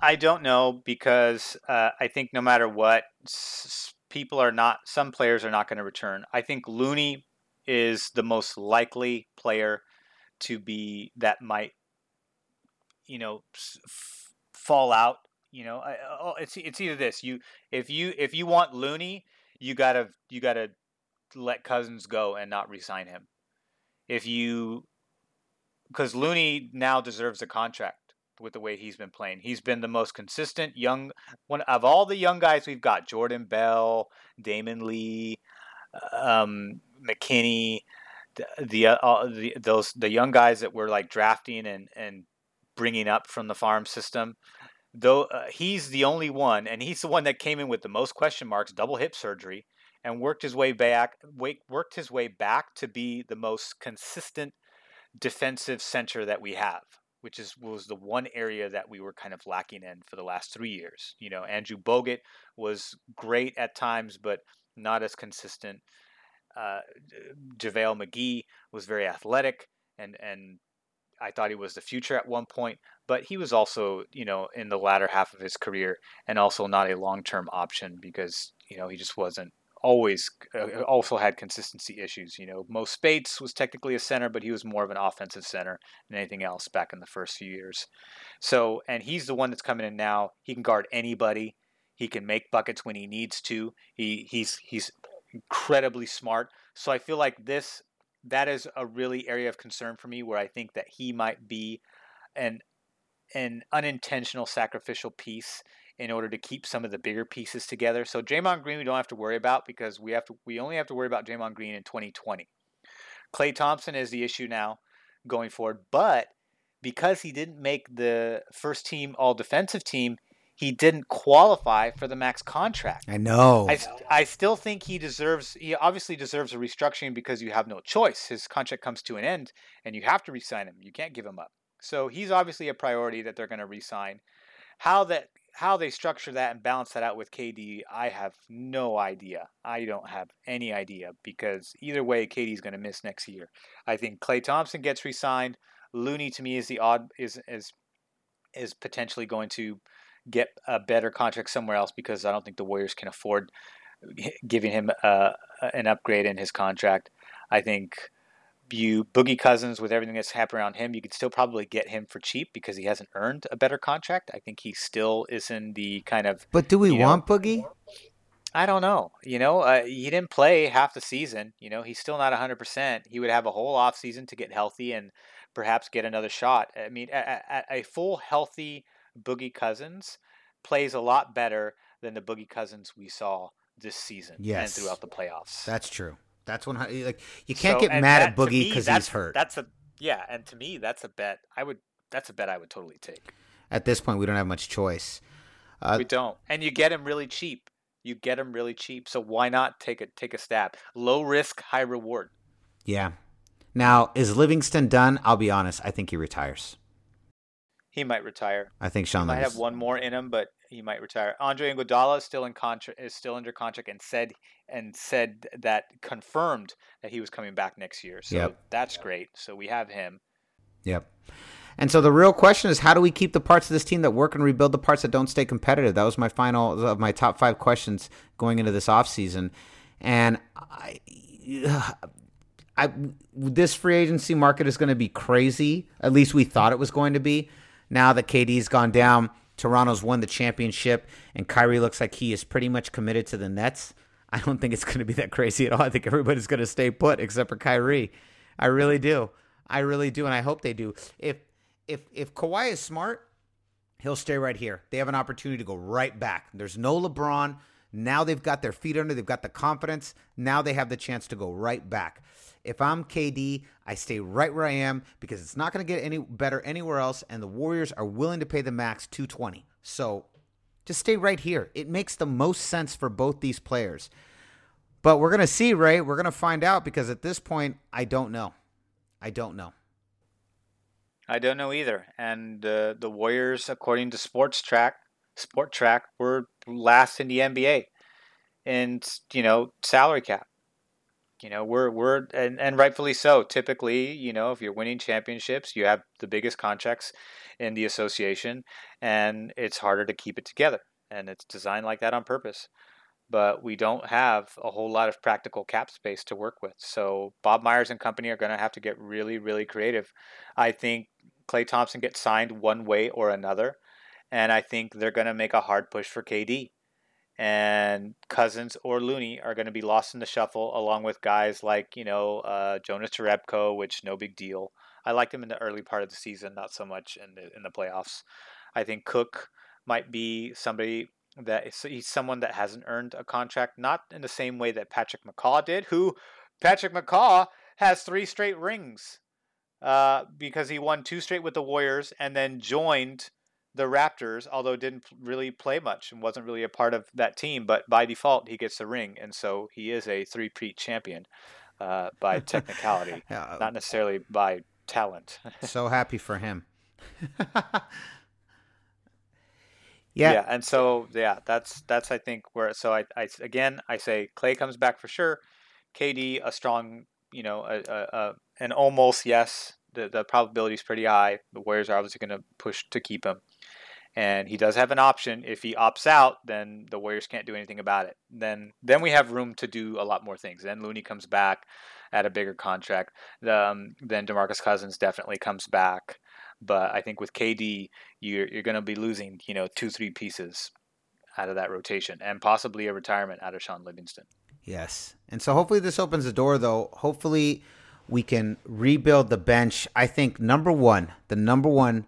I don't know because uh, I think no matter what, s- people are not. Some players are not going to return. I think Looney is the most likely player to be that might, you know, f- fall out. You know, I, oh, it's it's either this. You if you if you want Looney, you gotta you gotta let Cousins go and not resign him. If you because Looney now deserves a contract with the way he's been playing. He's been the most consistent young one of all the young guys we've got: Jordan Bell, Damion Lee, um, McKinnie, the, the, uh, the those the young guys that we're like drafting and and bringing up from the farm system. Though uh, he's the only one, and he's the one that came in with the most question marks, double hip surgery, and worked his way back, worked his way back to be the most consistent defensive center that we have. which is was the one area that we were kind of lacking in for the last three years. You know, Andrew Bogut was great at times, but not as consistent. Uh, JaVale McGee was very athletic, and and I thought he was the future at one point, but he was also, you know, in the latter half of his career, and also not a long term option because you know he just wasn't always uh, also had consistency issues. You know, Mo Speights was technically a center, but he was more of an offensive center than anything else back in the first few years. So, and he's the one that's coming in now. He can guard anybody. He can make buckets when he needs to. He he's he's incredibly smart. So I feel like this that is a really area of concern for me where I think that he might be an an unintentional sacrificial piece in order to keep some of the bigger pieces together. So Draymond Green we don't have to worry about because we have to we only have to worry about Draymond Green in 2020. Klay Thompson is the issue now going forward, but because he didn't make the first team all defensive team, he didn't qualify for the max contract. I know. I, I still think he deserves, he obviously deserves a restructuring because you have no choice. His contract comes to an end and you have to resign him. You can't give him up. So he's obviously a priority that they're going to resign. How that how they structure that and balance that out with KD, I have no idea. I don't have any idea because either way, KD's going to miss next year. I think Klay Thompson gets re-signed. Looney to me is the odd is is is potentially going to get a better contract somewhere else because I don't think the Warriors can afford giving him uh, an upgrade in his contract. I think you Boogie Cousins with everything that's happened around him, you could still probably get him for cheap because he hasn't earned a better contract. I think he still is in the kind of. But do we you know, want Boogie? I don't know. You know, uh, he didn't play half the season. You know, he's still not 100%. He would have a whole off season to get healthy and perhaps get another shot. I mean, a, a, a full healthy Boogie Cousins plays a lot better than the Boogie Cousins we saw this season yes. and throughout the playoffs. That's true. That's when like you can't so, get mad at Boogie because he's hurt. That's a yeah, and to me that's a bet. I would that's a bet I would totally take. At this point, we don't have much choice. Uh, we don't, and you get him really cheap. You get him really cheap, so why not take a take a stab? Low risk, high reward. Yeah. Now is Livingston done? I'll be honest. I think he retires. He might retire. I think Shaun he might have one more in him, but he might retire. Andre Iguodala is still in contract is still under contract and said and said that confirmed that he was coming back next year. So yep. that's great. So we have him. Yep. And so the real question is how do we keep the parts of this team that work and rebuild the parts that don't stay competitive? That was my final of my top 5 questions going into this offseason. And I I this free agency market is going to be crazy. At least we thought it was going to be. Now that KD's gone down, Toronto's won the championship, and Kyrie looks like he is pretty much committed to the Nets. I don't think it's going to be that crazy at all. I think everybody's going to stay put except for Kyrie. I really do. I really do, and I hope they do. If if if Kawhi is smart, he'll stay right here. They have an opportunity to go right back. There's no LeBron. Now they've got their feet under. They've got the confidence. Now they have the chance to go right back. If I'm KD, I stay right where I am because it's not going to get any better anywhere else, and the Warriors are willing to pay the max 220. So just stay right here. It makes the most sense for both these players. But we're going to see, Ray. We're going to find out because at this point, I don't know. I don't know. I don't know either. And uh, the Warriors, according to Spotrac, Sport Track, were last in the NBA, and you know salary cap. You know, we're we're and, and rightfully so. Typically, you know, if you're winning championships, you have the biggest contracts in the association, and it's harder to keep it together. And it's designed like that on purpose. But we don't have a whole lot of practical cap space to work with. So Bob Myers and company are going to have to get really, really creative. I think Klay Thompson gets signed one way or another, and I think they're going to make a hard push for KD and Cousins or Looney are going to be lost in the shuffle, along with guys like you know uh, Jonas Jerebko, which no big deal. I liked him in the early part of the season, not so much in the in the playoffs. I think Cook might be somebody that he's someone that hasn't earned a contract, not in the same way that Patrick McCaw did. Who Patrick McCaw has three straight rings uh, because he won two straight with the Warriors and then joined the Raptors, although didn't really play much and wasn't really a part of that team, but by default he gets the ring, and so he is a three-peat champion uh, by technicality, yeah. not necessarily by talent. so happy for him. yeah. yeah, and so yeah, that's that's I think where so I, I again I say Klay comes back for sure. KD a strong you know a, a, a an almost yes. The the probability is pretty high. The Warriors are obviously going to push to keep him, and he does have an option. If he opts out, then the Warriors can't do anything about it. Then then we have room to do a lot more things. Then Looney comes back at a bigger contract. Um, then Demarcus Cousins definitely comes back. But I think with KD, you're you're going to be losing you know two three pieces out of that rotation and possibly a retirement out of Shaun Livingston. Yes. And so hopefully this opens the door, though. Hopefully we can rebuild the bench. I think number one, the number one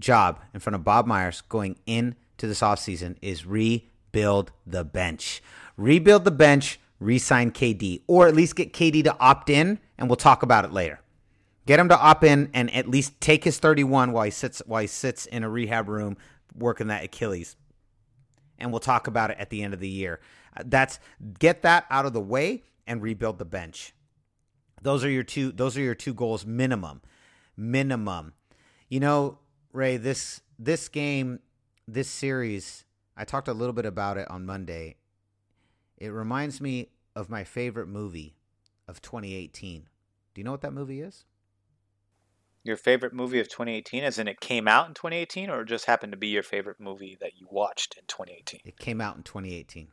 job in front of Bob Myers going into this offseason is rebuild the bench. Rebuild the bench, re sign KD, or at least get KD to opt in, and we'll talk about it later. Get him to opt in and at least take his 31 while he sits while he sits in a rehab room working that Achilles. And we'll talk about it at the end of the year. That's get that out of the way and rebuild the bench. Those are your two those are your two goals minimum. Minimum. You know, Ray, this this game, this series, I talked a little bit about it on Monday. It reminds me of my favorite movie of 2018. Do you know what that movie is? Your favorite movie of 2018, as in it came out in 2018, or just happened to be your favorite movie that you watched in 2018? It came out in 2018.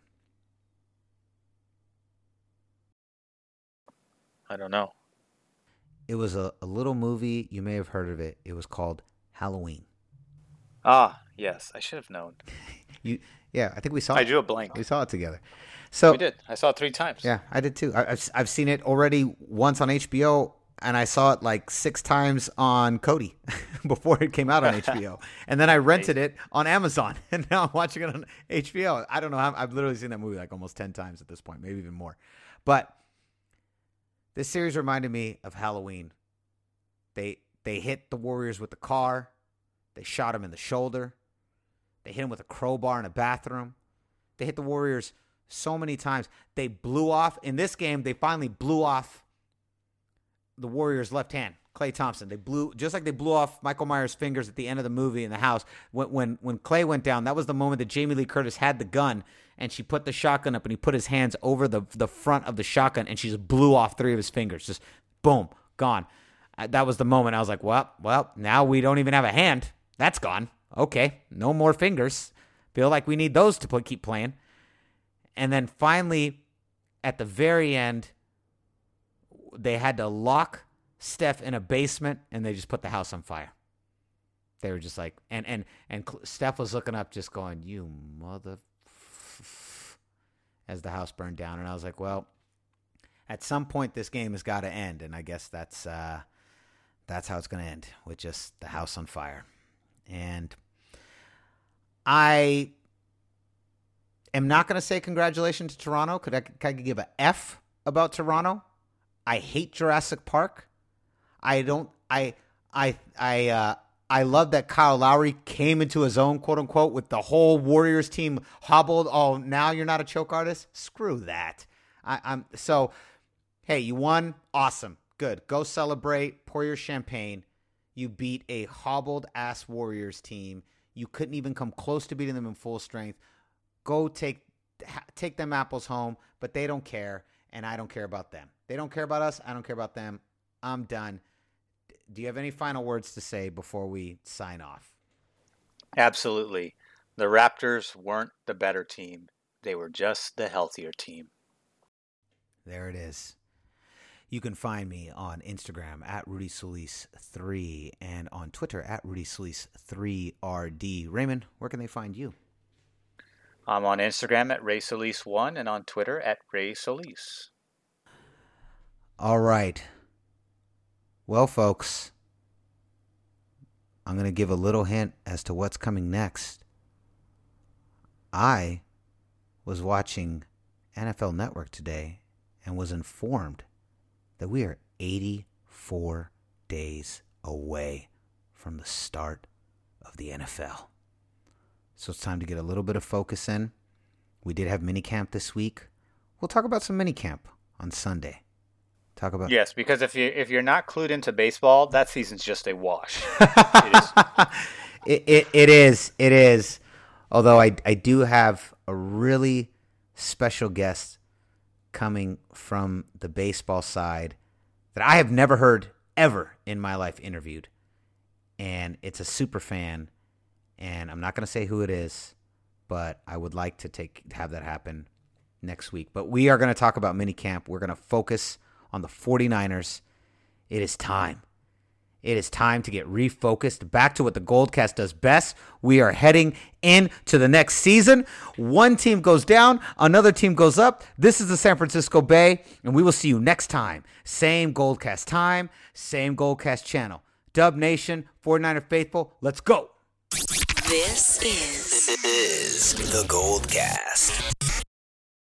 I don't know. It was a, a little movie. You may have heard of it. It was called Halloween. Ah, yes, I should have known. You, yeah, I think we saw. I it. drew a blank. We saw it together. So We did. I saw it three times. Yeah, I did too. I, I've I've seen it already once on HBO, and I saw it like six times on Kodi before it came out on HBO, and then I rented it on Amazon, and now I'm watching it on HBO. I don't know. how I've literally seen that movie like almost ten times at this point, maybe even more. But this series reminded me of Halloween. They they hit the Warriors with the car. They shot him in the shoulder. They hit him with a crowbar in a bathroom. They hit the Warriors so many times. They blew off in this game. They finally blew off the Warriors' left hand, Klay Thompson. They blew just like they blew off Michael Myers' fingers at the end of the movie in the house. When when when Klay went down, that was the moment that Jamie Lee Curtis had the gun and she put the shotgun up and he put his hands over the the front of the shotgun and she just blew off three of his fingers. Just boom, gone. That was the moment I was like, well, well, now we don't even have a hand. That's gone. Okay, no more fingers. Feel like we need those to keep playing. And then finally, at the very end, they had to lock Steph in a basement and they just put the house on fire. They were just like, and and and Steph was looking up, just going, "You mother," as the house burned down. And I was like, well, at some point this game has got to end, and I guess that's uh, that's how it's going to end with just the house on fire. And I am not going to say congratulations to Toronto. Could I, could I give a F about Toronto? I hate Jurassic Park. I don't. I I I uh, I love that Kyle Lowry came into his own, quote unquote, with the whole Warriors team hobbled. Oh, now you're not a choke artist. Screw that. I, I'm so. Hey, you won. Awesome. Good. Go celebrate. Pour your champagne. You beat a hobbled ass Warriors team. You couldn't even come close to beating them in full strength. Go take ha- take them apples home, but they don't care, and I don't care about them. They don't care about us. I don't care about them. I'm done. Do you have any final words to say before we sign off? Absolutely. The Raptors weren't the better team. They were just the healthier team. There it is. You can find me on Instagram at Rudy Solis3 and on Twitter at Rudy Solis3RD. Raymond, where can they find you? I'm on Instagram at Ray Solis1 and on Twitter at Ray Solis. All right. Well, folks, I'm going to give a little hint as to what's coming next. I was watching NFL Network today and was informed that we are 84 days away from the start of the NFL. So it's time to get a little bit of focus in. We did have minicamp this week. We'll talk about some minicamp on Sunday Talk about Yes, because if you if you're not clued into baseball, that season's just a wash. it is. it, it, it is. It is. Although I, I do have a really special guest coming from the baseball side that I have never heard ever in my life interviewed. And it's a super fan. And I'm not going to say who it is, but I would like to take have that happen next week. But we are going to talk about minicamp. We're going to focus on the 49ers. It is time. It is time to get refocused back to what the Goldcast does best. We are heading into the next season. One team goes down, another team goes up. This is the San Francisco Bay, and we will see you next time. Same Goldcast time, same Goldcast channel. Dub Nation, 49er Faithful, let's go. This is, is the Gold Cast.